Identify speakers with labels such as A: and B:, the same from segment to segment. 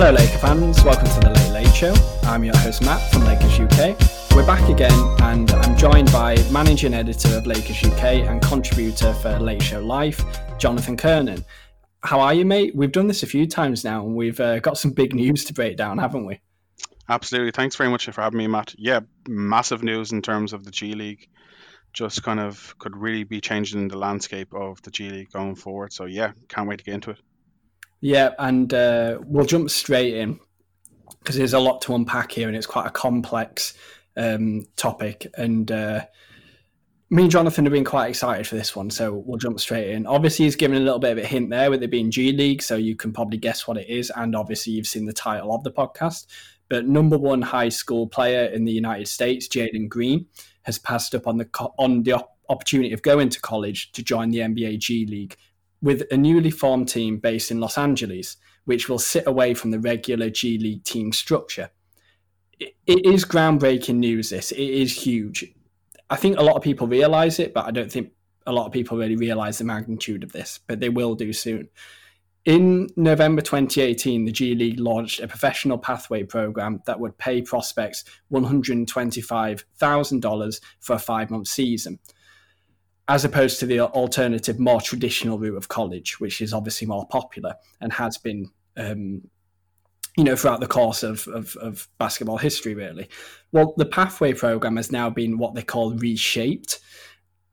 A: Hello, Laker fans. Welcome to the Late Late Show. I'm your host, Matt from Lakers UK. We're back again, and I'm joined by managing editor of Lakers UK and contributor for Lake Show Life, Jonathan Kiernan. How are you, mate? We've done this a few times now, and we've uh, got some big news to break down, haven't we?
B: Absolutely. Thanks very much for having me, Matt. Yeah, massive news in terms of the G League. Just kind of could really be changing the landscape of the G League going forward. So, yeah, can't wait to get into it.
A: Yeah, and uh, we'll jump straight in because there's a lot to unpack here and it's quite a complex um, topic. And uh, me and Jonathan have been quite excited for this one, so we'll jump straight in. Obviously, he's given a little bit of a hint there with it being G League, so you can probably guess what it is. And obviously, you've seen the title of the podcast. But number one high school player in the United States, Jalen Green, has passed up on the on the opportunity of going to college to join the NBA G League with a newly formed team based in Los Angeles, which will sit away from the regular G League team structure. it is groundbreaking news. This it is huge. I think a lot of people realize it, but I don't think a lot of people really realize the magnitude of this. But they will do soon. In November 2018, the G League launched a professional pathway program that would pay prospects $125,000 for a five month season, as opposed to the alternative, more traditional route of college, which is obviously more popular and has been, um, you know, throughout the course of, of, of basketball history, really. Well, the pathway program has now been what they call reshaped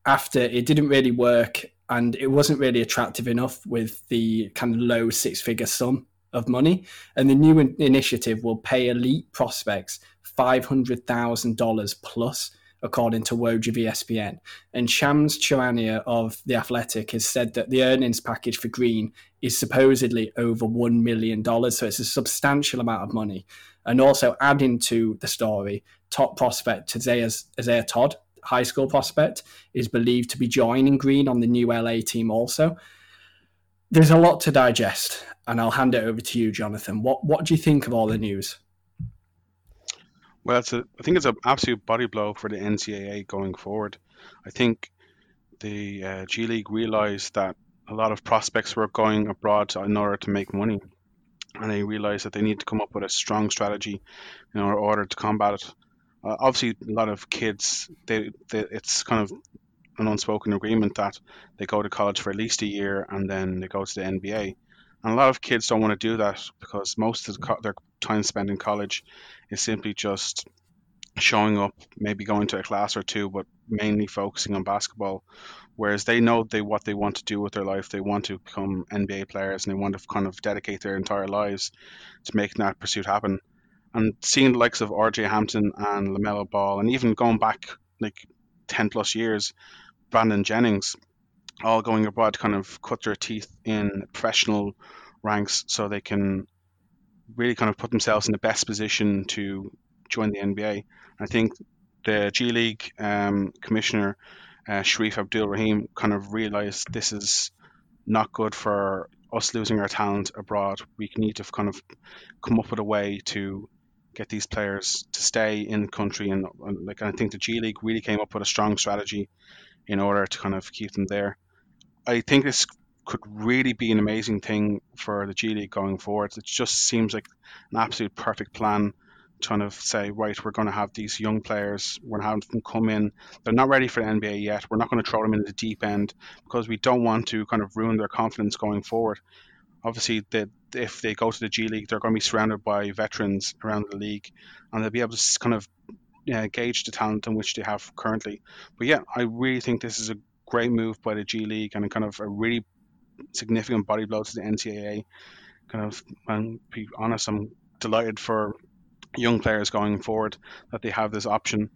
A: after it didn't really work and it wasn't really attractive enough with the kind of low six figure sum of money. And the new in- initiative will pay elite prospects $500,000 plus, according to Woj of ESPN. And Shams Charania of The Athletic has said that the earnings package for Green is supposedly over $1 million. So it's a substantial amount of money. And also adding to the story, top prospect Isaiah, Isaiah Todd high school prospect, is believed to be joining Green on the new LA team also. There's a lot to digest, and I'll hand it over to you, Jonathan. What what do you think of all the news?
B: Well, it's a, I think it's an absolute body blow for the NCAA going forward. I think the uh, G League realized that a lot of prospects were going abroad in order to make money, and they realized that they need to come up with a strong strategy in order to combat it. Uh, obviously, a lot of kids, they, they, it's kind of an unspoken agreement that they go to college for at least a year and then they go to the NBA. And a lot of kids don't want to do that because most of the, their time spent in college is simply just showing up, maybe going to a class or two, but mainly focusing on basketball. Whereas they know they what they want to do with their life, they want to become NBA players, and they want to kind of dedicate their entire lives to making that pursuit happen and seeing the likes of RJ Hampton and LaMelo Ball, and even going back like 10 plus years, Brandon Jennings, all going abroad to kind of cut their teeth in professional ranks so they can really kind of put themselves in the best position to join the NBA. I think the G League um, commissioner, uh, Shareef Abdur-Rahim, kind of realized this is not good for us losing our talent abroad. We need to kind of come up with a way to get these players to stay in the country and, and like I think the G League really came up with a strong strategy in order to kind of keep them there. I think this could really be an amazing thing for the G League going forward. It just seems like an absolute perfect plan trying to say, right, we're going to have these young players, we're have them come in. They're not ready for the NBA yet. We're not going to throw them into the deep end because we don't want to kind of ruin their confidence going forward obviously the, if they go to the G League, they're going to be surrounded by veterans around the league, and they'll be able to kind of gauge the talent in which they have currently. But yeah, I really think this is a great move by the G League and kind of a really significant body blow to the NCAA. Kind of, and be honest, I'm delighted for young players going forward that they have this option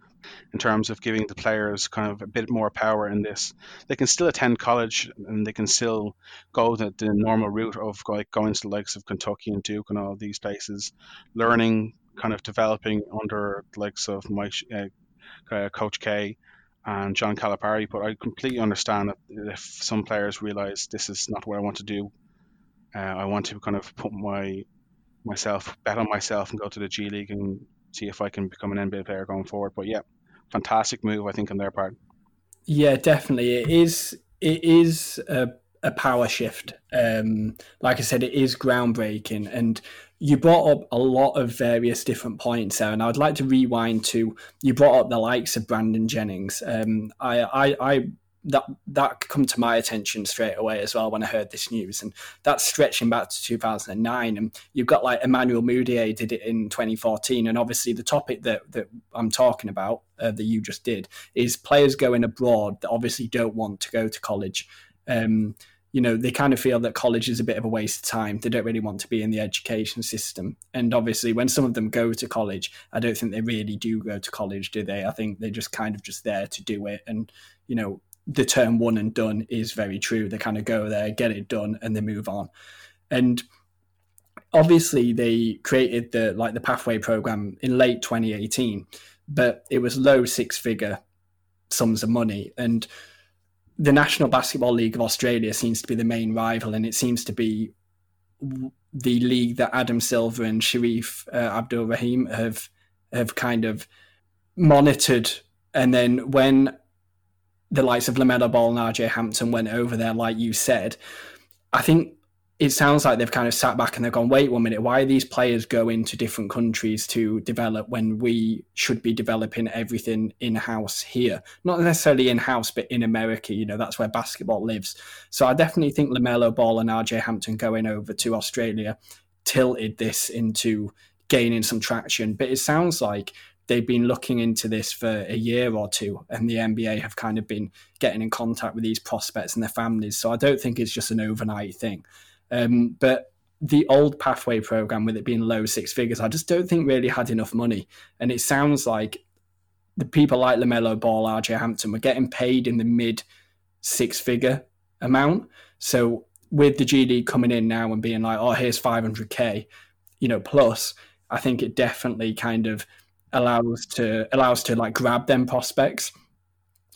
B: in terms of giving the players kind of a bit more power in this. They can still attend college and they can still go the, the normal route of like going to the likes of Kentucky and Duke and all these places, learning, kind of developing under the likes of Mike, uh, uh, Coach K and John Calipari. But I completely understand that if some players realize this is not what I want to do, uh, I want to kind of put my myself bet on myself and go to the G League and see if I can become an NBA player going forward. But yeah, fantastic move I think on their part.
A: Yeah, definitely. It is. It is a, a power shift. Um, like I said, it is groundbreaking, and you brought up a lot of various different points there, and I would like to rewind to you brought up the likes of Brandon Jennings. Um, I, I, I that that come to my attention straight away as well when I heard this news, and that's stretching back to 2009. And you've got like Emmanuel Mudiay did it in 2014, and obviously the topic that that I'm talking about uh, that you just did is players going abroad that obviously don't want to go to college. Um, you know, they kind of feel that college is a bit of a waste of time. They don't really want to be in the education system. And obviously, when some of them go to college, I don't think they really do go to college, do they? I think they're just kind of just there to do it. And, you know, the term one and done is very true. They kind of go there, get it done, and they move on. And obviously, they created the like the pathway program in late 2018, but it was low six figure sums of money. And the National Basketball League of Australia seems to be the main rival, and it seems to be the league that Adam Silver and Shareef uh, Abdur Rahim have have kind of monitored. And then when the likes of LaMelo Ball and RJ Hampton went over there, like you said, I think it sounds like they've kind of sat back and they've gone, wait one minute, why are these players going to different countries to develop when we should be developing everything in house here? Not necessarily in house, but in America. You know, that's where basketball lives. So I definitely think LaMelo Ball and RJ Hampton going over to Australia tilted this into gaining some traction. But it sounds like they've been looking into this for a year or two, and the NBA have kind of been getting in contact with these prospects and their families. So I don't think it's just an overnight thing. Um, but the old pathway program, with it being low six figures, I just don't think really had enough money. And it sounds like the people like LaMelo Ball, RJ Hampton were getting paid in the mid six figure amount. So with the G League coming in now and being like, oh, here's 500K, you know, plus, I think it definitely kind of allows to allows to like grab them prospects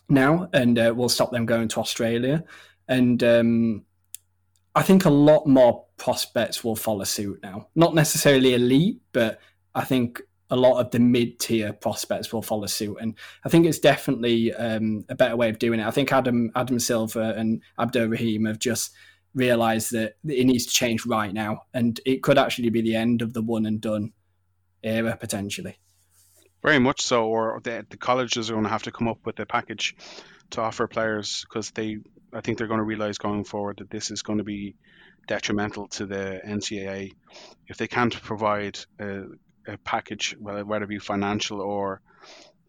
A: now, and uh, will stop them going to Australia. And um, I think a lot more prospects will follow suit now. Not necessarily elite, but I think a lot of the mid tier prospects will follow suit, and I think it's definitely um, a better way of doing it. I think Adam Adam Silver and Abdur Rahim have just realised that it needs to change right now, and it could actually be the end of the one and done era potentially.
B: Very much so, or the, the colleges are going to have to come up with a package to offer players because they, I think they're going to realize going forward that this is going to be detrimental to the NCAA if they can't provide a, a package, whether it be financial or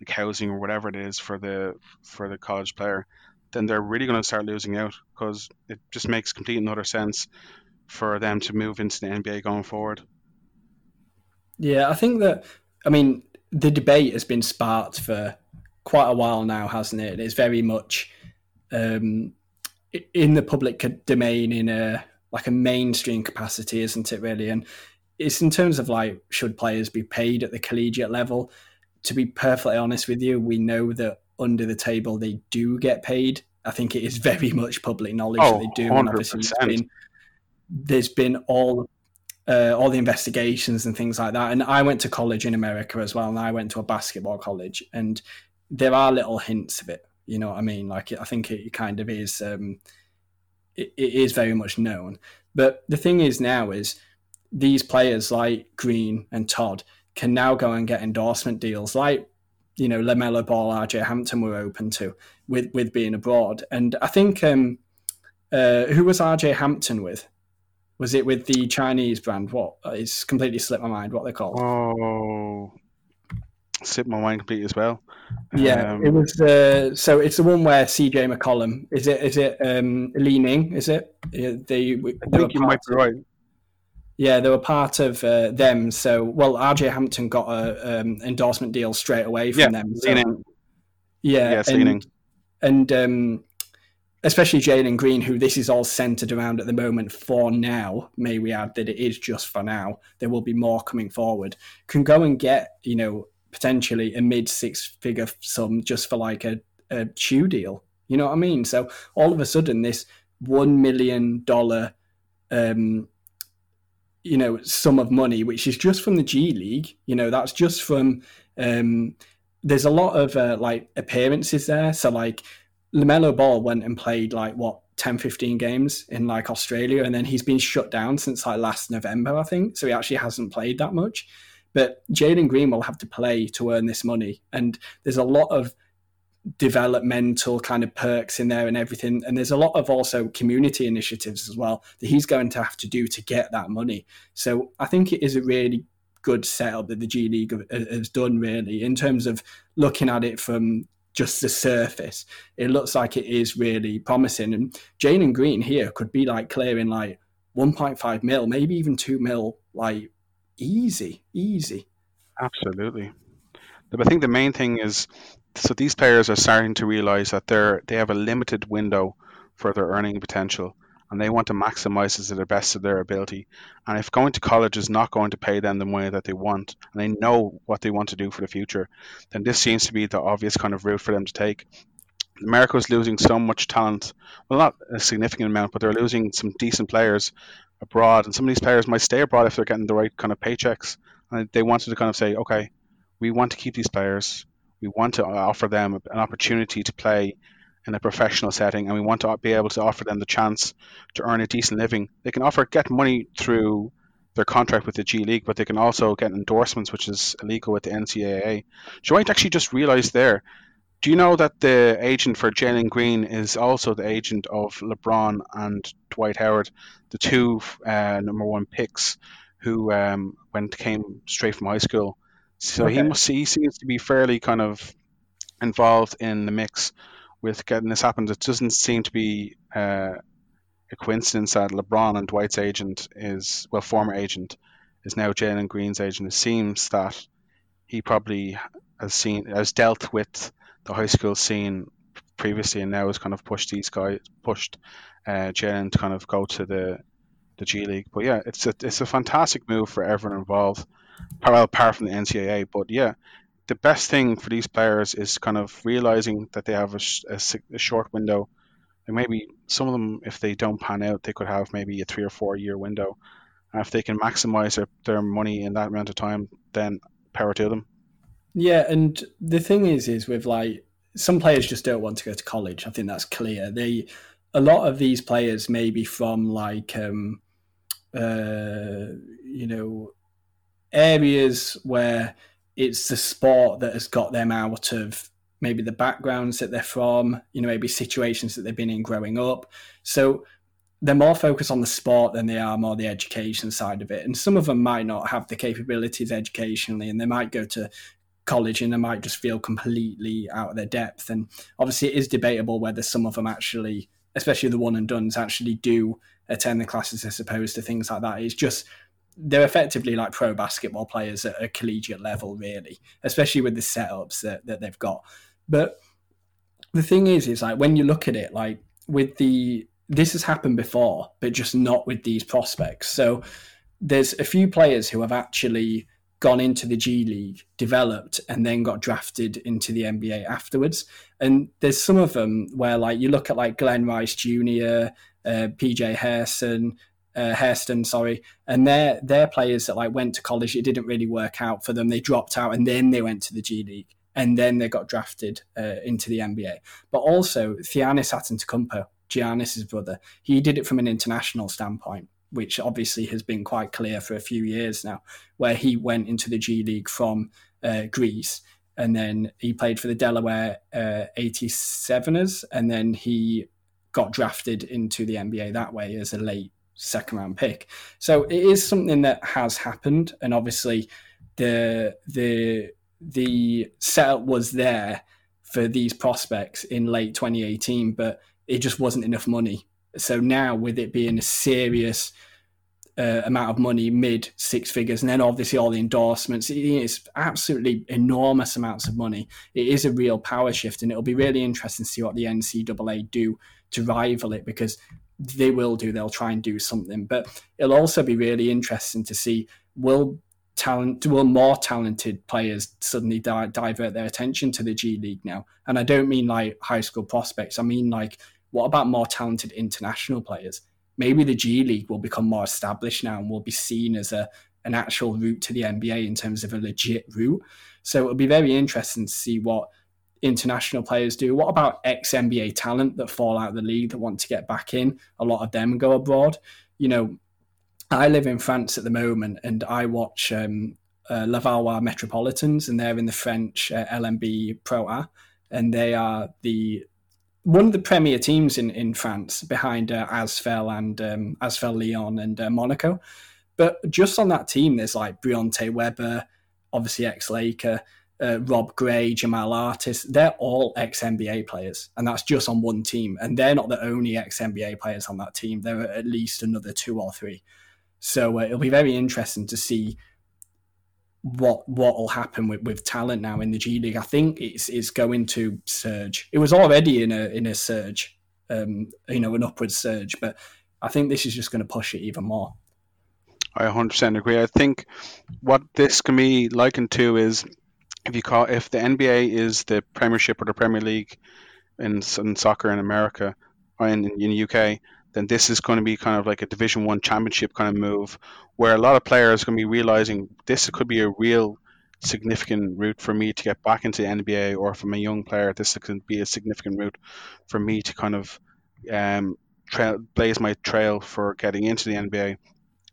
B: like housing or whatever it is for the for the college player, then they're really going to start losing out because it just makes complete and utter sense for them to move into the NBA going forward.
A: Yeah, I think that. I mean, the debate has been sparked for quite a while now, hasn't it? It's very much um, in the public domain in a like a mainstream capacity, isn't it? Really, and it's in terms of like should players be paid at the collegiate level? To be perfectly honest with you, we know that under the table they do get paid. I think it is very much public knowledge oh, that they do. 100%. And obviously, been, there's been all uh, all the investigations and things like that. And I went to college in America as well, and I went to a basketball college, and there are little hints of it. You know what I mean? Like I think it kind of is. Um, it, it is very much known. But the thing is now is these players like Green and Todd can now go and get endorsement deals like you know LaMelo Ball, RJ Hampton were open to with with being abroad. And I think um, uh, who was RJ Hampton with? Was it with the Chinese brand? What? It's completely slipped my mind. What they called?
B: Oh, slipped my mind completely as well.
A: Yeah, um, it was. Uh, so it's the one where CJ McCollum. Is it? Is it um, Li Ning? Is it? They. they
B: I think you might be right.
A: Yeah, they were part of uh, them. So, well, RJ Hampton got a um, endorsement deal straight away from
B: yeah,
A: them.
B: So,
A: yeah,
B: yeah, and,
A: and um, especially Jalen Green, who this is all centered around at the moment for now, may we add that it is just for now. There will be more coming forward. Can go and get, you know, potentially a mid six figure sum just for like a, a shoe deal. You know what I mean? So all of a sudden, this one million dollar, um, you know, sum of money, which is just from the G League. You know, that's just from. Um, there's a lot of uh, like appearances there. So like LaMelo Ball went and played like what 10, 15 games in like Australia, and then he's been shut down since like last November, I think. So he actually hasn't played that much. But Jalen Green will have to play to earn this money, and there's a lot of developmental kind of perks in there and everything. And there's a lot of also community initiatives as well that he's going to have to do to get that money. So I think it is a really good setup that the G League has done, really, in terms of looking at it from just the surface. It looks like it is really promising. And Jalen Green here could be like clearing like 1.5 mil, maybe even 2 mil, like easy, easy.
B: Absolutely. But I think the main thing is so these players are starting to realize that they're they have a limited window for their earning potential and they want to maximize it to the best of their ability. And if going to college is not going to pay them the way that they want, and they know what they want to do for the future, then this seems to be the obvious kind of route for them to take. America is losing so much talent. Well, not a significant amount, but they're losing some decent players abroad. And some of these players might stay abroad if they're getting the right kind of paychecks. And they wanted to kind of say, okay, we want to keep these players we want to uh, offer them an opportunity to play in a professional setting, and we want to be able to offer them the chance to earn a decent living. They can offer get money through their contract with the G League, but they can also get endorsements, which is illegal with the NCAA. I actually just realised there. Do you know that the agent for Jalen Green is also the agent of LeBron and Dwight Howard, the two uh, number one picks who um, went came straight from high school so okay. he must he seems to be fairly kind of involved in the mix with getting this happened. It doesn't seem to be uh, a coincidence that LeBron and Dwight's agent is well, former agent is now Jalen Green's agent. It seems that he probably has seen has dealt with the high school scene previously, and now has kind of pushed these guys, pushed uh, Jalen to kind of go to the the G League. But yeah, it's a it's a fantastic move for everyone involved well, apart from the NCAA. But yeah, the best thing for these players is kind of realizing that they have a, a, a short window. And maybe some of them, if they don't pan out, they could have maybe a three or four year window. And if they can maximize their, their money in that amount of time, then power to them.
A: Yeah, and the thing is, is with like some players just don't want to go to college. I think that's clear. They a lot of these players maybe from like um, uh, you know areas where it's the sport that has got them out of maybe the backgrounds that they're from, you know, maybe situations that they've been in growing up. So they're more focused on the sport than they are more the education side of it. And some of them might not have the capabilities educationally and they might go to college and they might just feel completely out of their depth. And obviously, it is debatable whether some of them actually, especially the one and dones, actually do attend the classes as opposed to things like that. It's just they're effectively like pro basketball players at a collegiate level, really, especially with the setups that, that they've got. But the thing is, is like when you look at it, like with the this has happened before, but just not with these prospects. So there's a few players who have actually gone into the G League, developed, and then got drafted into the NBA afterwards. And there's some of them where, like, you look at like Glen Rice Jr., uh, PJ Hairston, uh, Hairston, sorry, and they're they're players that like went to college. It didn't really work out for them. They dropped out, and then they went to the G League, and then they got drafted uh, into the NBA. But also, Giannis Antetokounmpo, Giannis's brother, he did it from an international standpoint, which obviously has been quite clear for a few years now, where he went into the G League from uh, Greece. And then he played for the Delaware uh, 87ers, and then he got drafted into the NBA that way as a late second round pick. So it is something that has happened, and obviously the the the setup was there for these prospects in late 2018, but it just wasn't enough money. So now, with it being a serious uh, amount of money, mid six figures, and then obviously all the endorsements, it's absolutely enormous amounts of money. It is a real power shift, and it'll be really interesting to see what the NCAA do to rival it because they will do. They'll try and do something, but it'll also be really interesting to see will talent will more talented players suddenly di- divert their attention to the G League now. And I don't mean like high school prospects. I mean like what about more talented international players? Maybe the G League will become more established now and will be seen as a an actual route to the NBA in terms of a legit route. So it'll be very interesting to see what international players do? What about ex NBA talent that fall out of the league that want to get back in? A lot of them go abroad. You know, I live in France at the moment, and I watch um, uh, Metropolitans, and they're in the French uh, LNB Pro A, and they are the one of the premier teams in, in France behind uh, Asvel and um, Asvel Lyon and uh, Monaco. But just on that team, there's like Briante Weber, obviously ex Laker, uh, Rob Gray, Jamel Artis. They're all ex NBA players, and that's just on one team. And they're not the only ex NBA players on that team. There are at least another two or three. So uh, it'll be very interesting to see what what will happen with, with talent now in the G League. I think it's it's going to surge. It was already in a in a surge, um, you know, an upward surge, but I think this is just going to push it even more.
B: I 100% agree. I think what this can be likened to is if you call if the NBA is the Premiership or the Premier League in, in soccer in America or in, in the UK, then this is going to be kind of like a Division One championship kind of move, where a lot of players are going to be realizing this could be a real significant route for me to get back into the NBA, or if I'm a young player, this could be a significant route for me to kind of um, blaze my trail for getting into the NBA.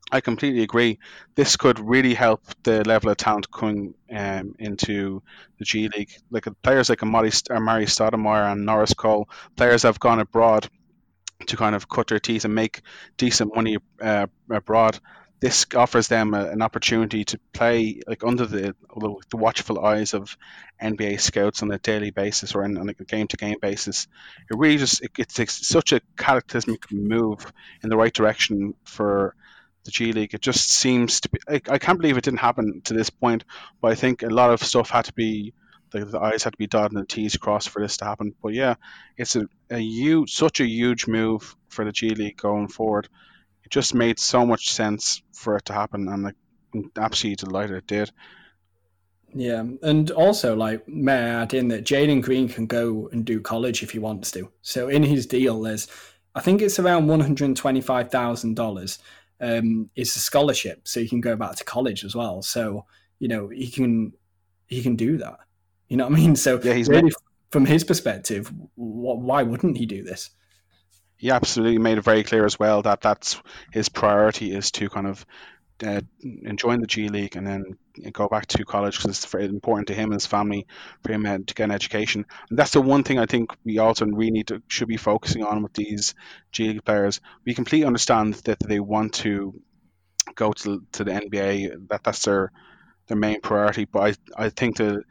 B: I completely agree. This could really help the level of talent coming um, into the G League. Like players like Amari, Amar'e Stoudemire and Norris Cole, players have gone abroad to kind of cut their teeth and make decent money uh, abroad. This offers them a, an opportunity to play like under the the watchful eyes of NBA scouts on a daily basis or on, on a game to game basis. It really just it, it's such a cataclysmic move in the right direction for the G League. It just seems to be. I, I can't believe it didn't happen to this point, but I think a lot of stuff had to be the, the I's had to be dotted and the T's crossed for this to happen. But yeah, it's a, a huge, such a huge move for the G League going forward. It just made so much sense for it to happen, and like, I'm absolutely delighted it did.
A: Yeah, and also like may I add in that Jalen Green can go and do college if he wants to. So in his deal, there's I think it's around one hundred twenty five thousand um, dollars. Is a scholarship, so he can go back to college as well. So you know he can he can do that. You know what I mean? So yeah, he's really, made... from his perspective, why wouldn't he do this?
B: He absolutely made it very clear as well that that's his priority is to kind of uh, enjoying the G League and then go back to college because it's very important to him and his family for him uh, to get an education. And that's the one thing I think we also really need to should be focusing on with these G League players. We completely understand that they want to go to to the NBA. That that's their their main priority. But I I think that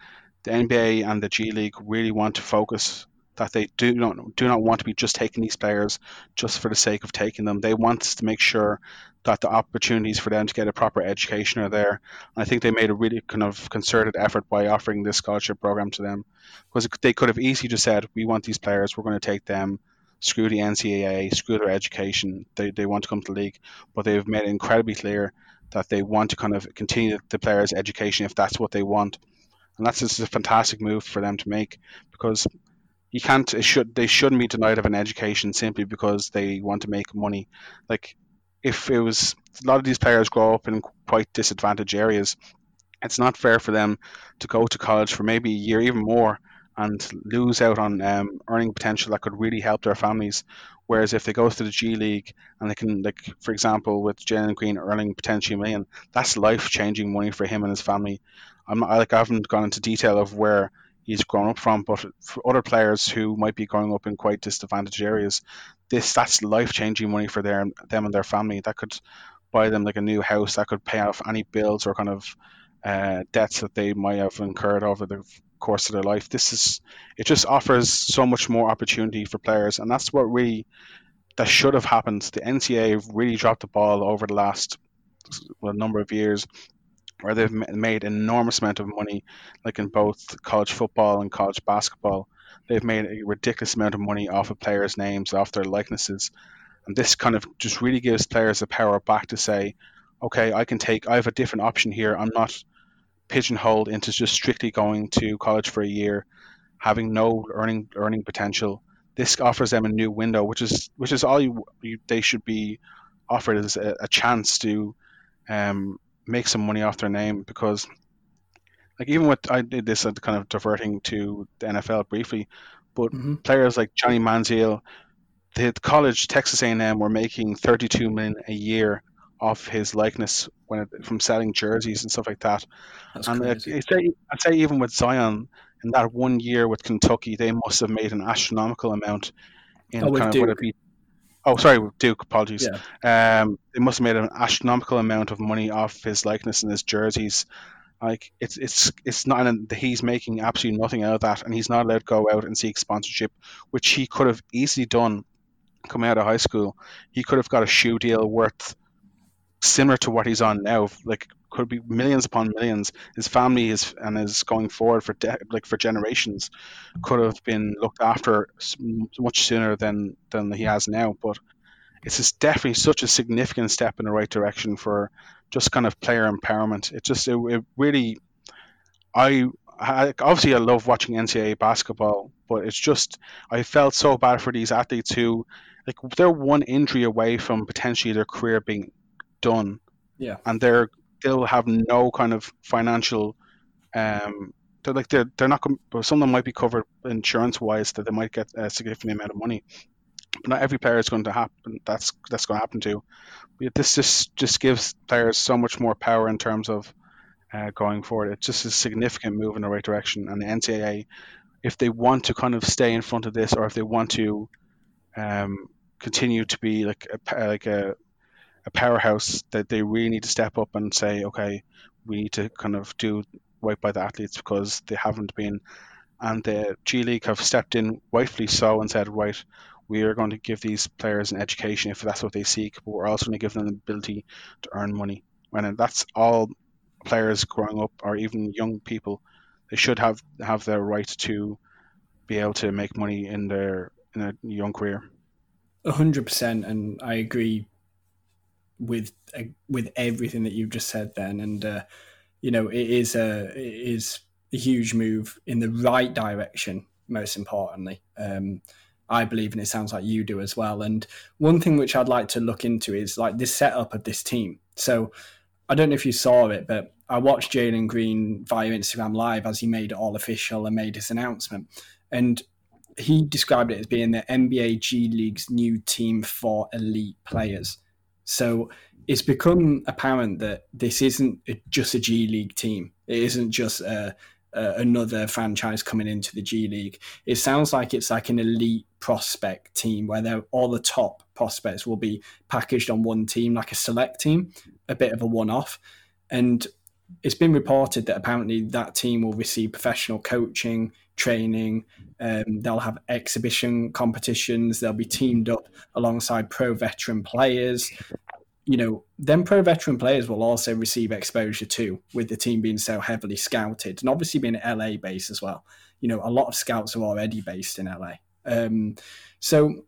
B: the NBA and the G League really want to focus that they do not do not want to be just taking these players just for the sake of taking them. They want to make sure that the opportunities for them to get a proper education are there. And I think they made a really kind of concerted effort by offering this scholarship program to them because they could have easily just said, "We want these players. We're going to take them." Screw the NCAA, screw their education. They, they want to come to the league, but they've made it incredibly clear that they want to kind of continue the players' education if that's what they want and that's just a fantastic move for them to make because you can't it should they shouldn't be denied of an education simply because they want to make money. Like if it was a lot of these players grow up in quite disadvantaged areas it's not fair for them to go to college for maybe a year even more and lose out on um, earning potential that could really help their families Whereas if they go to the G League and they can, like for example, with Jalen Green earning potentially a million, that's life changing money for him and his family. I'm not like I haven't gone into detail of where he's grown up from, but for other players who might be growing up in quite disadvantaged areas, this that's life changing money for their them and their family. That could buy them like a new house. That could pay off any bills or kind of uh, debts that they might have incurred over the course of their life. This is it just offers so much more opportunity for players, and that's what really that should have happened. The NCAA really dropped the ball over the last well, number of years where they've made enormous amount of money, like in both college football and college basketball. They've made a ridiculous amount of money off of players' names, off their likenesses. And this kind of just really gives players the power back to say, okay, I can take, I have a different option here. I'm not pigeonholed into just strictly going to college for a year, having no earning earning potential. This offers them a new window, which is which is all you, you they should be offered as a, a chance to um, make some money off their name because like even with I did this uh, kind of diverting to the NFL briefly, but
A: Mhm.
B: players like Johnny Manziel, the college Texas A&M were making 32 million a year off his likeness when it, from selling jerseys and stuff like that.
A: That's
B: And uh. I'd say, I'd say even with Zion in that one year with Kentucky, they must have made an astronomical amount in
A: Oh,
B: kind of what it be. Oh, sorry, Duke. Apologies.
A: Yeah.
B: Um, they must have made an astronomical amount of money off his likeness and his jerseys. Like it's it's it's not and he's making absolutely nothing out of that, and he's not allowed to go out and seek sponsorship, which he could have easily done coming out of high school. He could have got a shoe deal worth similar to what he's on now, like could be millions upon millions. His family is and is going forward for de- like for generations could have been looked after much sooner than than he has now. But it's definitely such a significant step in the right direction for just kind of player empowerment. It just it, it really I, I obviously I love watching NCAA basketball, but it's just I felt so bad for these athletes who like they're one injury away from potentially their career being done,
A: Yeah.
B: and they're they'll have no kind of financial um they're like they're, they're not some of them might be covered insurance wise that they might get a significant amount of money. But not every player is going to happen that's that's going to happen to but this just just gives players so much more power in terms of uh, going forward. It's just a significant move in the right direction and the ncaa if they want to kind of stay in front of this or if they want to um, continue to be like a, like a, a powerhouse that they really need to step up and say okay we need to kind of do right by the athletes because they haven't been. And the G League have stepped in rightfully so and said right we are going to give these players an education if that's what they seek but we're also going to give them the ability to earn money. And that's all players growing up or even young people they should have have their right to be able to make money in their in a young career.
A: Hundred percent, and I agree with uh, with everything that you've just said. Then, and uh, you know, it is a it is a huge move in the right direction. Most importantly, um, I believe, and it sounds like you do as well. And one thing which I'd like to look into is like this setup of this team. So, I don't know if you saw it, but I watched Jalen Green via Instagram Live as he made it all official and made his announcement, and he described it as being the NBA G League's new team for elite players. So it's become apparent that this isn't just a G League team. It isn't just a, a, another franchise coming into the G League. It sounds like it's like an elite prospect team where all the top prospects will be packaged on one team, like a select team, a bit of a one off. And it's been reported that apparently that team will receive professional coaching, training. Um, they'll have exhibition competitions. They'll be teamed up alongside pro veteran players. You know, then pro veteran players will also receive exposure too, with the team being so heavily scouted and obviously being LA based as well. You know, a lot of scouts are already based in LA. Um, so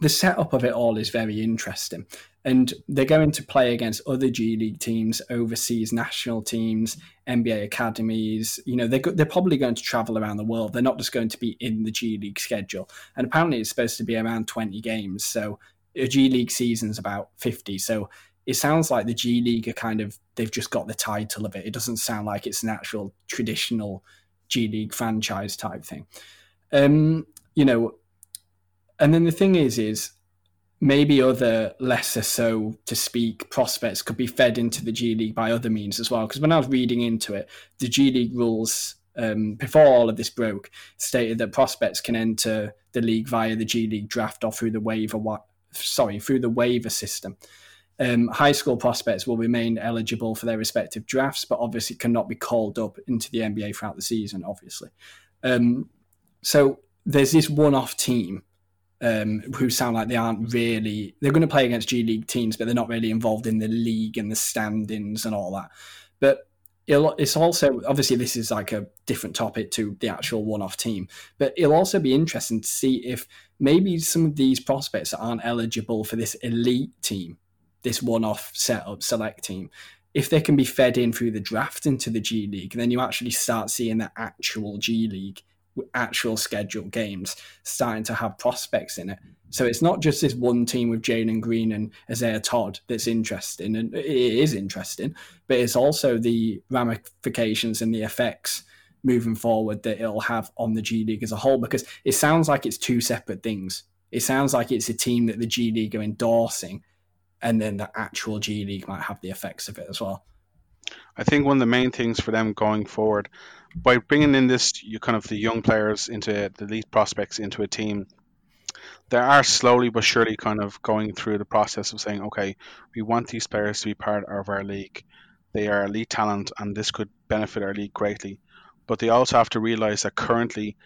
A: the setup of it all is very interesting. And they're going to play against other G League teams, overseas national teams, NBA academies. You know, they're, they're probably going to travel around the world. They're not just going to be in the G League schedule. And apparently, it's supposed to be around 20 games. So a G League season's about 50. So it sounds like the G League are kind of, they've just got the title of it. It doesn't sound like it's an actual traditional G League franchise type thing. Um, you know, and then the thing is, is maybe other lesser so to speak prospects could be fed into the G League by other means as well. Because when I was reading into it, the G League rules um, before all of this broke stated that prospects can enter the league via the G League draft or through the waiver. Sorry, through the waiver system. Um, high school prospects will remain eligible for their respective drafts, but obviously cannot be called up into the NBA throughout the season. Obviously, um, so there's this one-off team um, who sound like they aren't really. They're going to play against G League teams, but they're not really involved in the league and the standings and all that. But it's also obviously this is like a different topic to the actual one-off team, but it'll also be interesting to see if maybe some of these prospects that aren't eligible for this elite team, this one-off setup select team, if they can be fed in through the draft into the G League, then you actually start seeing the actual G League actual scheduled games starting to have prospects in it. So it's not just this one team with Jalen Green and Isaiah Todd that's interesting, and it is interesting, but it's also the ramifications and the effects moving forward that it'll have on the G League as a whole. Because it sounds like it's two separate things. It sounds like it's a team that the G League are endorsing, and then the actual G League might have the effects of it as well.
B: I think one of the main things for them going forward, by bringing in this, you kind of the young players into the elite prospects into a team, they are slowly but surely kind of going through the process of saying, okay, we want these players to be part of our league. They are elite talent, and this could benefit our league greatly. But they also have to realize that currently,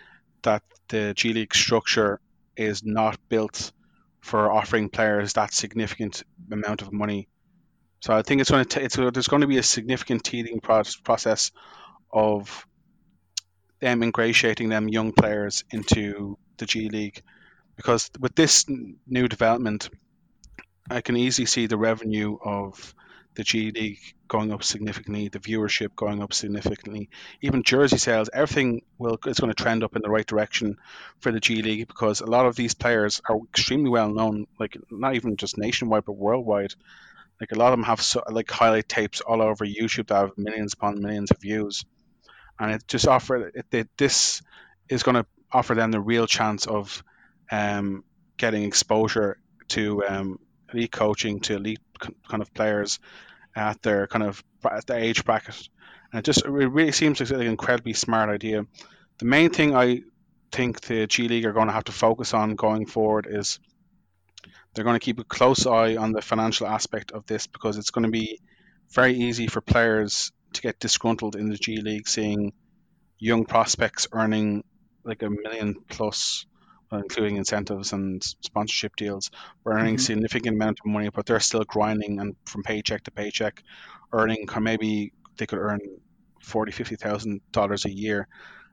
B: that the G League structure is not built for offering players that significant amount of money so I think it's going to t- it's, there's going to be a significant teething process of them ingratiating them young players into the G League, because with this new development, I can easily see the revenue of the G League going up significantly, the viewership going up significantly, even jersey sales, everything will is going to trend up in the right direction for the G League because a lot of these players are extremely well known, like not even just nationwide but worldwide. Like a lot of them have so, like highlight tapes all over YouTube that have millions upon millions of views, and it just offer it, it this is going to offer them the real chance of um, getting exposure to um, elite coaching to elite kind of players at their kind of at their age bracket, and it just it really seems like an incredibly smart idea. The main thing I think the G League are going to have to focus on going forward is they're going to keep a close eye on the financial aspect of this because it's going to be very easy for players to get disgruntled in the G League seeing young prospects earning like a million plus, including incentives and sponsorship deals, earning mm-hmm. significant amount of money, but they're still grinding and from paycheck to paycheck, earning maybe they could earn forty, fifty thousand dollars a year,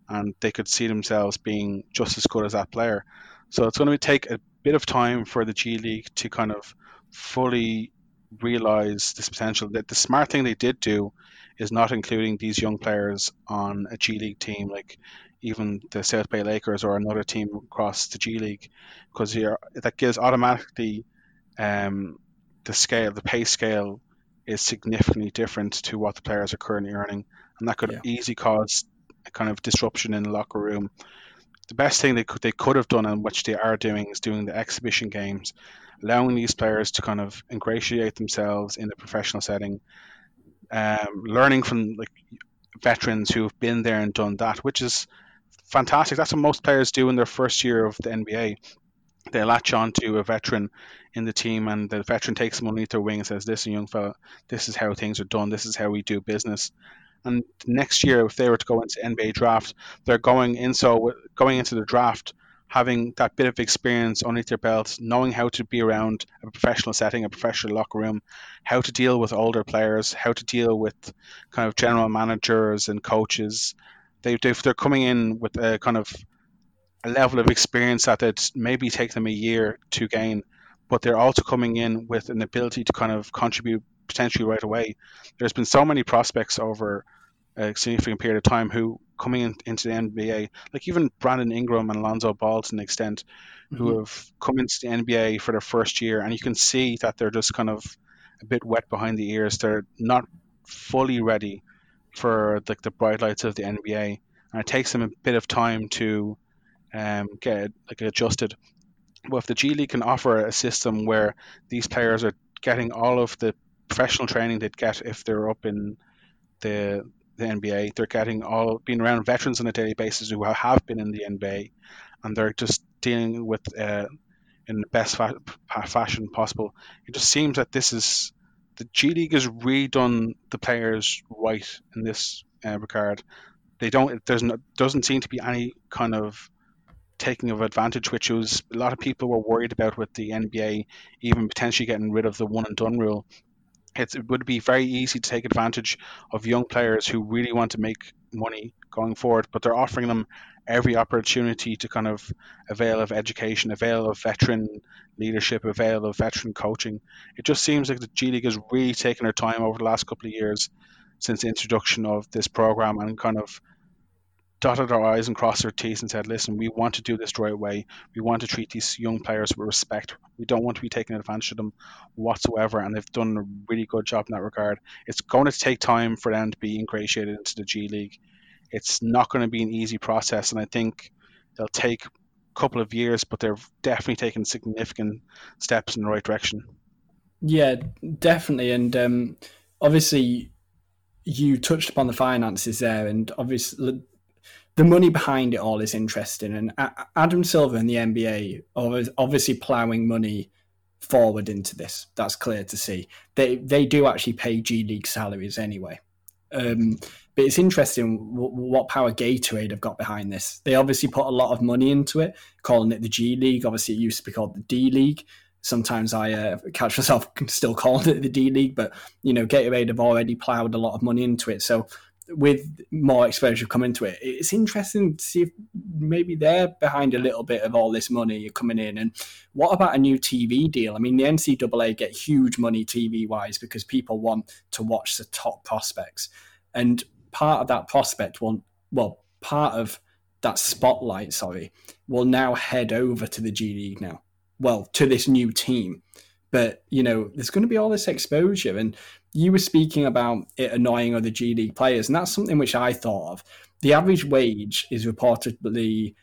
B: and they could see themselves being just as good as that player. So it's going to take a bit of time for the G League to kind of fully realize this potential. That the smart thing they did do is not including these young players on a G League team, like even the South Bay Lakers or another team across the G League, because that gives automatically um, the scale, the pay scale is significantly different to what the players are currently earning, and that could yeah. easily cause a kind of disruption in the locker room the best thing they could they could have done and which they are doing is doing the exhibition games, allowing these players to kind of ingratiate themselves in the professional setting, um, learning from like veterans who have been there and done that, which is fantastic. That's what most players do in their first year of the NBA. They latch on to a veteran in the team, and the veteran takes them underneath their wing and says, "Listen, young fella, this is how things are done. This is how we do business." And next year, if they were to go into NBA draft, they're going in so going into the draft having that bit of experience underneath their belt, knowing how to be around a professional setting, a professional locker room, how to deal with older players, how to deal with kind of general managers and coaches. They, they're coming in with a kind of a level of experience that it maybe take them a year to gain, but they're also coming in with an ability to kind of contribute potentially right away. There's been so many prospects over a significant period of time who coming in, into the NBA, like even Brandon Ingram and Lonzo Ball to an extent, mm-hmm. who have come into the NBA for their first year, and you can see that they're just kind of a bit wet behind the ears. They're not fully ready for like the bright lights of the NBA, and it takes them a bit of time to um, get like adjusted. But if the G League can offer a system where these players are getting all of the professional training they'd get if they're up in the the NBA. They're getting all being around veterans on a daily basis who have been in the NBA, and they're just dealing with uh, in the best fa- fashion possible. It just seems that this is the G League has redone the players right in this uh, regard. They don't. There's no, doesn't seem to be any kind of taking of advantage, which was a lot of people were worried about with the NBA, even potentially getting rid of the one and done rule it's, it would be very easy to take advantage of young players who really want to make money going forward, but they're offering them every opportunity to kind of avail of education, avail of veteran leadership, avail of veteran coaching. It just seems like the G League has really taken their time over the last couple of years since the introduction of this program and kind of dotted our I's and crossed our T's and said, listen, we want to do this the right way. We want to treat these young players with respect. We don't want to be taking advantage of them whatsoever. And they've done a really good job in that regard. It's going to take time for them to be ingratiated into the G League. It's not going to be an easy process. And I think they'll take a couple of years, but they're definitely taking significant steps in the right direction.
A: Yeah, definitely. And um, obviously, you touched upon the finances there, and obviously, the money behind it all is interesting. And Adam Silver and the NBA are obviously ploughing money forward into this. That's clear to see. They they do actually pay G League salaries anyway. Um, but it's interesting what power Gatorade have got behind this. They obviously put a lot of money into it, calling it the G League. Obviously, it used to be called the D League. Sometimes I uh, catch myself still calling it the D League, but you know, Gatorade have already ploughed a lot of money into it. So with more exposure coming to it, it's interesting to see if maybe they're behind a little bit of all this money you're coming in. And what about a new TV deal? I mean, the NCAA get huge money TV wise because people want to watch the top prospects, and part of that prospect will, well, part of that spotlight, sorry, will now head over to the G League now. Well, to this new team. But, you know, there's going to be all this exposure. And you were speaking about it annoying other G League players, and that's something which I thought of. The average wage is reportedly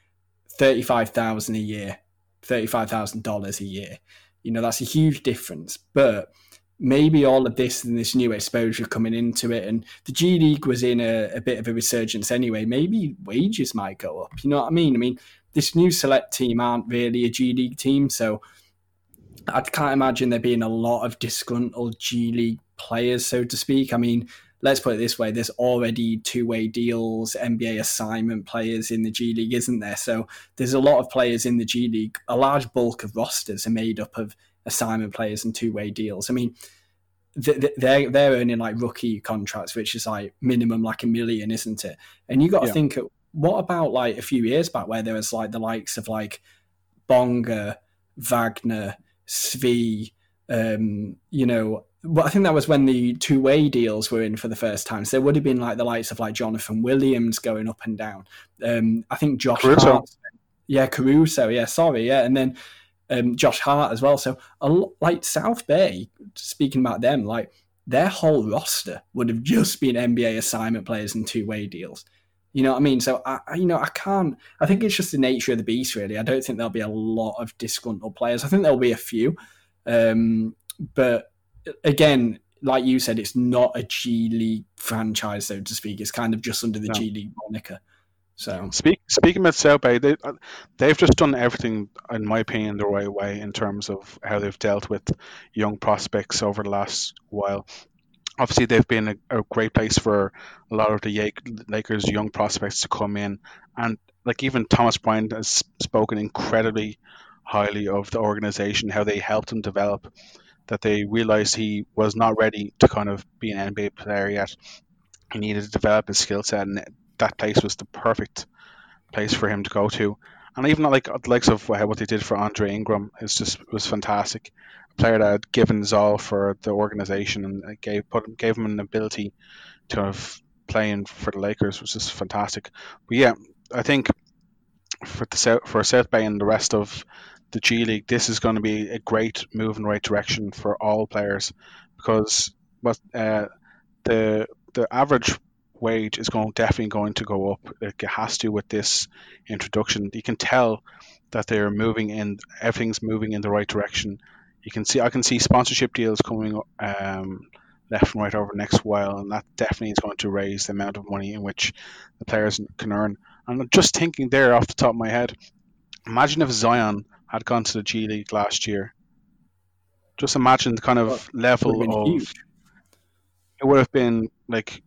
A: thirty-five thousand a year, thirty-five thousand dollars a year. You know that's a huge difference, but maybe all of this and this new exposure coming into it, and the G League was in a, a bit of a resurgence anyway. Maybe wages might go up. You know what I mean? I mean, this new select team aren't really a G League team, so I can't imagine there being a lot of disgruntled G League players, so to speak. I mean, let's put it this way: there's already two-way deals, NBA assignment players in the G League, isn't there? So there's a lot of players in the G League. A large bulk of rosters are made up of assignment players and two-way deals. I mean, they're they're earning like rookie contracts, which is like minimum like a million, isn't it? And you got to yeah. think, what about like a few years back where there was like the likes of like Bonga, Wagner, Svi, um, you know, but I think that was when the two way deals were in for the first time. So there would have been like the likes of like Jonathan Williams going up and down. Um, I think Josh Caruso. Hart, yeah, Caruso, yeah, sorry, yeah, and then um, Josh Hart as well. So a lot, like South Bay, speaking about them, like their whole roster would have just been NBA assignment players and two way deals. You know what I mean? So I, you know, I can't. I think it's just the nature of the beast, really. I don't think there'll be a lot of disgruntled players. I think there'll be a few, um, but again, like you said, it's not a G League franchise, so to speak. It's kind of just under the no. G League moniker. So
B: Speak, speaking about South Bay, they uh, they've just done everything, in my opinion, the right way in terms of how they've dealt with young prospects over the last while obviously they've been a, a, great place for a lot of the Lakers young prospects to come in, and like even Thomas Bryant has spoken incredibly highly of the organization, how they helped him develop, that they realized he was not ready to kind of be an NBA player yet. He needed to develop his skill set, and that place was the perfect place for him to go to. And even like the likes of what they did for Andre Ingram is just was fantastic player that had given his all for the organization and gave put gave him an ability to have playing for the Lakers, which is fantastic. But yeah, I think for the South, for South Bay and the rest of the G League, this is going to be a great move in the right direction for all players because what uh, the the average wage is going definitely going to go up. It has to with this introduction. You can tell that they're moving in everything's moving in the right direction you can see I can see sponsorship deals coming um, left and right over the next while, and that definitely is going to raise the amount of money in which the players can earn. And I'm just thinking there off the top of my head, imagine if Zion had gone to the G League last year. Just imagine the kind of level of huge. it would have been like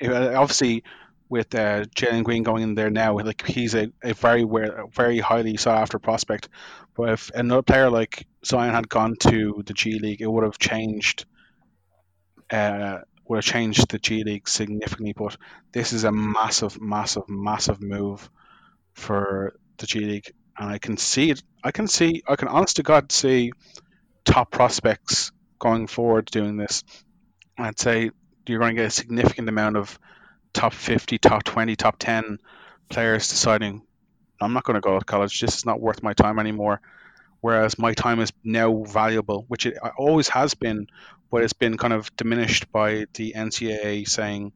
B: obviously with uh, Jalen Green going in there now, like he's a, a very very highly sought after prospect. But if another player like Zion had gone to the G League, it would have changed. Uh, would have changed the G League significantly. But this is a massive, massive, massive move for the G League, and I can see it. I can see. I can honest to God see top prospects going forward doing this. I'd say you're going to get a significant amount of top 50, top 20, top 10 players deciding, I'm not going to go to college. This is not worth my time anymore. Whereas my time is now valuable, which it uh, always has been, but it's been kind of diminished by the NCAA saying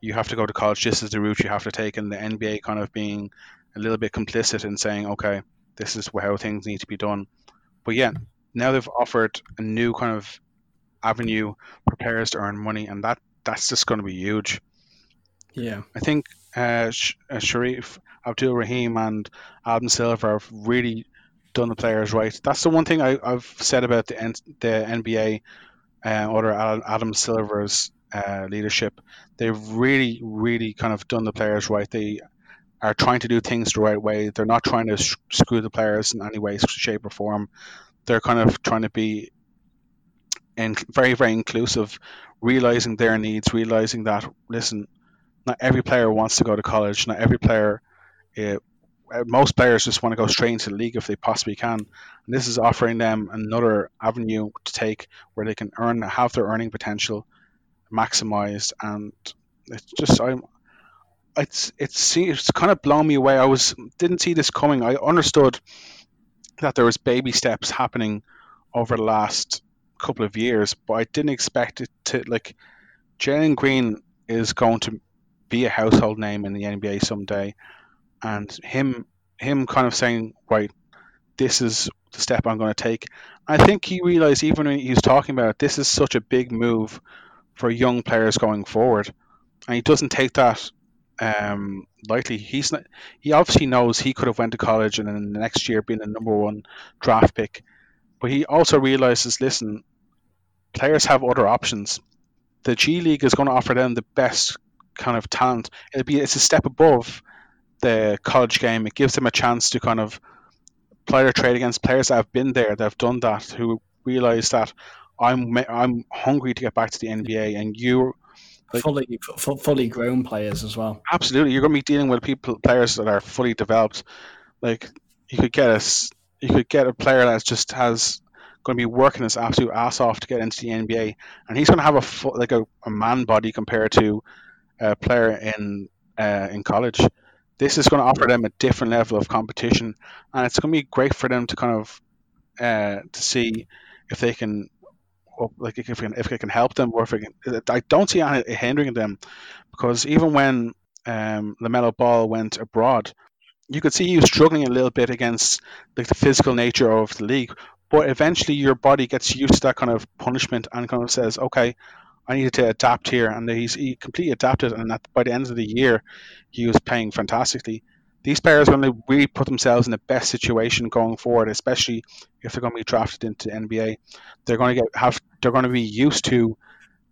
B: you have to go to college. This is the route you have to take, and the NBA kind of being a little bit complicit in saying, okay, this is how things need to be done. But yeah, now they've offered a new kind of avenue for players to earn money, and that that's just going to be huge.
A: Yeah,
B: I think uh, Sh- uh, Shareef Abdur-Rahim and Adam Silver have really done the players right. That's the one thing I, have said about the N- the NBA uh, under Adam Silver's uh, leadership. They've really, really kind of done the players right. They are trying to do things the right way. They're not trying to sh- screw the players in any way, shape, or form. They're kind of trying to be and very, very inclusive, realizing their needs, realizing that listen, not every player wants to go to college. Not every player, uh, most players just want to go straight into the league if they possibly can. And this is offering them another avenue to take where they can earn, have their earning potential maximized, and it's just I'm. It's it's it's kind of blown me away. I was didn't see this coming. I understood that there was baby steps happening over the last couple of years, but I didn't expect it to like. Jalen Green is going to be a household name in the NBA someday, and him him kind of saying, right, this is the step I'm going to take. I think he realized even when he was talking about it, this is such a big move for young players going forward, and he doesn't take that um, lightly. He's not, he obviously knows he could have went to college and then the next year been a number one draft pick, but he also realizes, listen, players have other options. The G League is going to offer them the best kind of talent. It'll be it's a step above the college game. It gives them a chance to kind of player trade against players that have been there, that have done that, who realize that I'm I'm hungry to get back to the NBA, and you
A: like, fully f- fully grown players as well.
B: Absolutely, you're going to be dealing with people players that are fully developed. Like you could get a you could get a player that just has going to be working his absolute ass off to get into the NBA, and he's going to have a like a, a man body compared to a player in uh, in college. This is going to offer them a different level of competition, and it's going to be great for them to kind of uh, to see if they can, like if can, if it can help them, or if it can. I don't see it hindering them, because even when um, LaMelo Ball went abroad, you could see he was struggling a little bit against like the physical nature of the league. But eventually, your body gets used to that kind of punishment and kind of says, "Okay, I needed to adapt here, and he's he completely adapted. And at, by the end of the year, he was playing fantastically. These players going to really put themselves in the best situation going forward, especially if they're going to be drafted into the NBA. They're going to get have they're going to be used to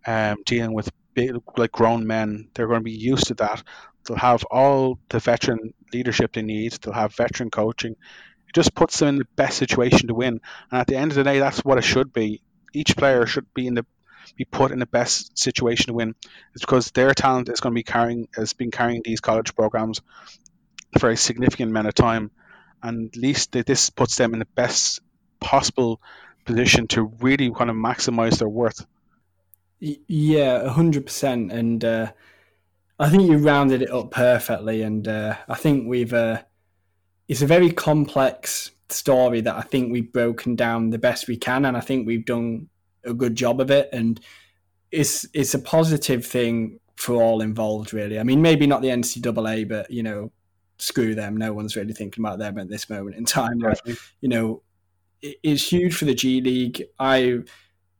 B: um, dealing with big, like grown men. They're going to be used to that. They'll have all the veteran leadership they need. They'll have veteran coaching. It just puts them in the best situation to win. And at the end of the day, that's what it should be. Each player should be in the be put in the best situation to win. It's because their talent is going to be carrying has been carrying these college programs for a significant amount of time, and at least this puts them in the best possible position to really kind of maximize their worth.
A: Yeah, hundred percent, and uh, I think you rounded it up perfectly. And uh, I think we've uh, it's a very complex story that I think we've broken down the best we can, and I think we've done a good job of it, and it's it's a positive thing for all involved, really. I mean, maybe not the NCAA, but you know, screw them. No one's really thinking about them at this moment in time. You know, it's huge for the G League. I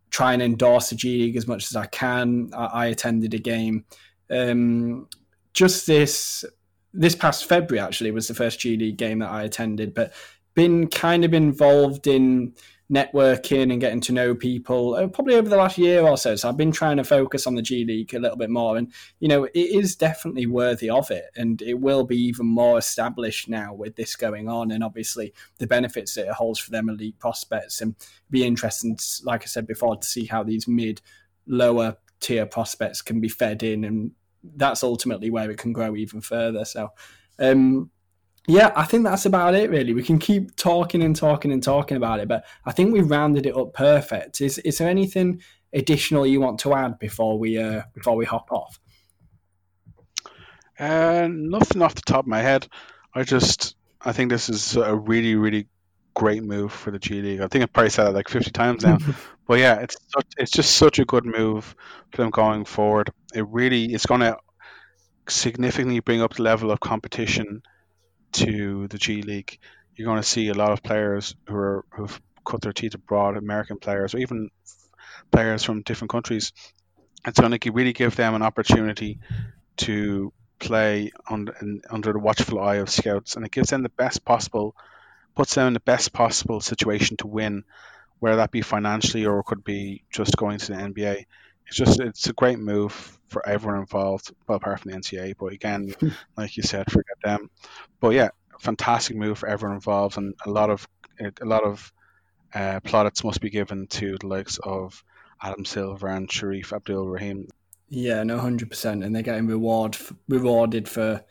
A: try and endorse the G League as much as I can. I, I attended a game um, just this this past February. Actually, was the first G League game that I attended, but been kind of involved in networking and getting to know people uh, probably over the last year or so. So I've been trying to focus on the G League a little bit more. And, you know, it is definitely worthy of it. And it will be even more established now with this going on. And obviously the benefits that it holds for them elite prospects. And be interesting, like I said before, to see how these mid, lower tier prospects can be fed in. And that's ultimately where it can grow even further. So, um, yeah, I think that's about it. Really, we can keep talking and talking and talking about it, but I think we rounded it up perfect. Is is there anything additional you want to add before we uh, before we hop off?
B: Uh, nothing off the top of my head. I just I think this is a really really great move for the G League. I think I've probably said it like 50 times now, but yeah, it's such, it's just such a good move for them going forward. It really is going to significantly bring up the level of competition to the G League. You're going to see a lot of players who are who've cut their teeth abroad, American players, or even players from different countries. It's going to really give them an opportunity to play under, under the watchful eye of scouts, and it gives them the best possible, puts them in the best possible situation to win, whether that be financially or it could be just going to the NBA. It's just it's a great move for everyone involved, well, apart from the NCAA. But again, like you said, forget them. But yeah, fantastic move for everyone involved, and a lot of a lot of uh, plaudits must be given to the likes of Adam Silver and Shareef Abdur-Rahim.
A: Yeah, no, hundred percent, and they're getting reward rewarded for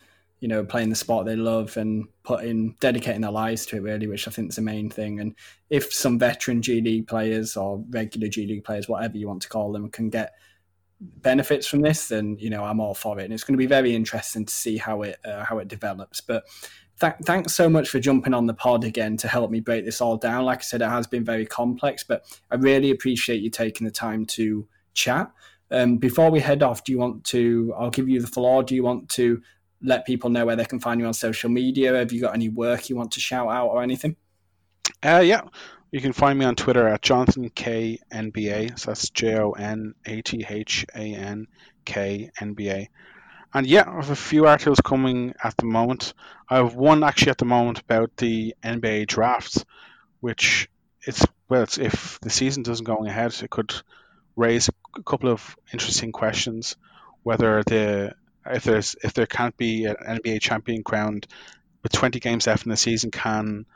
A: you know playing the sport they love and putting dedicating their lives to it really, which I think is the main thing. And if some veteran G League players or regular G League players, whatever you want to call them, can get benefits from this, then you know I'm all for it. And it's going to be very interesting to see how it uh, how it develops. But th- thanks so much for jumping on the pod again to help me break this all down. Like I said, it has been very complex, but I really appreciate you taking the time to chat. Um, before we head off, do you want to? I'll give you the floor. Do you want to let people know where they can find you on social media? Have you got any work you want to shout out or anything?
B: Uh, yeah, you can find me on Twitter at Jonathan K NBA. So that's J O N A T H A N K N B A. And yeah, I have a few articles coming at the moment. I have one actually at the moment about the NBA drafts, which it's well, it's, if the season doesn't go ahead, it could raise a couple of interesting questions. Whether the if there's if there can't be an NBA champion crowned with 20 games left in the season, can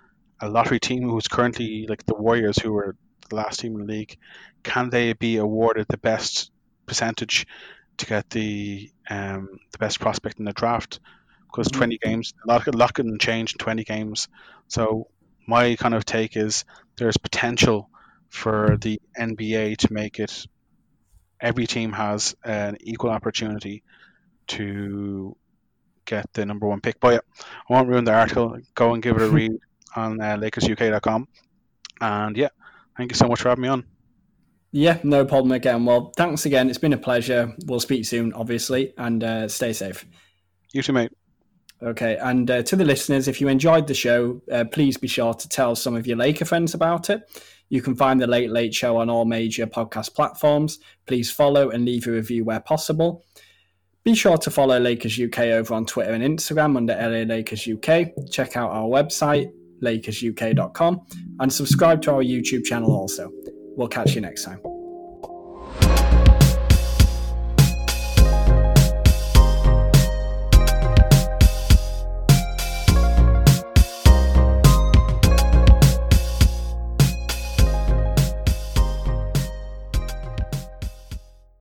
B: a lottery team who's currently like the Warriors, who are the last team in the league, can they be awarded the best percentage to get the um, the best prospect in the draft? Because mm-hmm. 20 games, a lot, a lot can change in 20 games. So my kind of take is there's potential for the NBA to make it every team has an equal opportunity to get the number one pick. But yeah, I won't ruin the article. Go and give it a read on uh, LakersUK.com. And yeah, thank you so much for having me on.
A: Yeah, no problem again. Well, thanks again. It's been a pleasure. We'll speak soon, obviously, and uh, stay safe.
B: You too, mate.
A: Okay, and uh, to the listeners, if you enjoyed the show, uh, please be sure to tell some of your Laker friends about it. You can find the Late Late Show on all major podcast platforms. Please follow and leave a review where possible. Be sure to follow Lakers UK over on Twitter and Instagram under LA Lakers UK. Check out our website, lakersuk.com, and subscribe to our YouTube channel also. We'll catch you next time.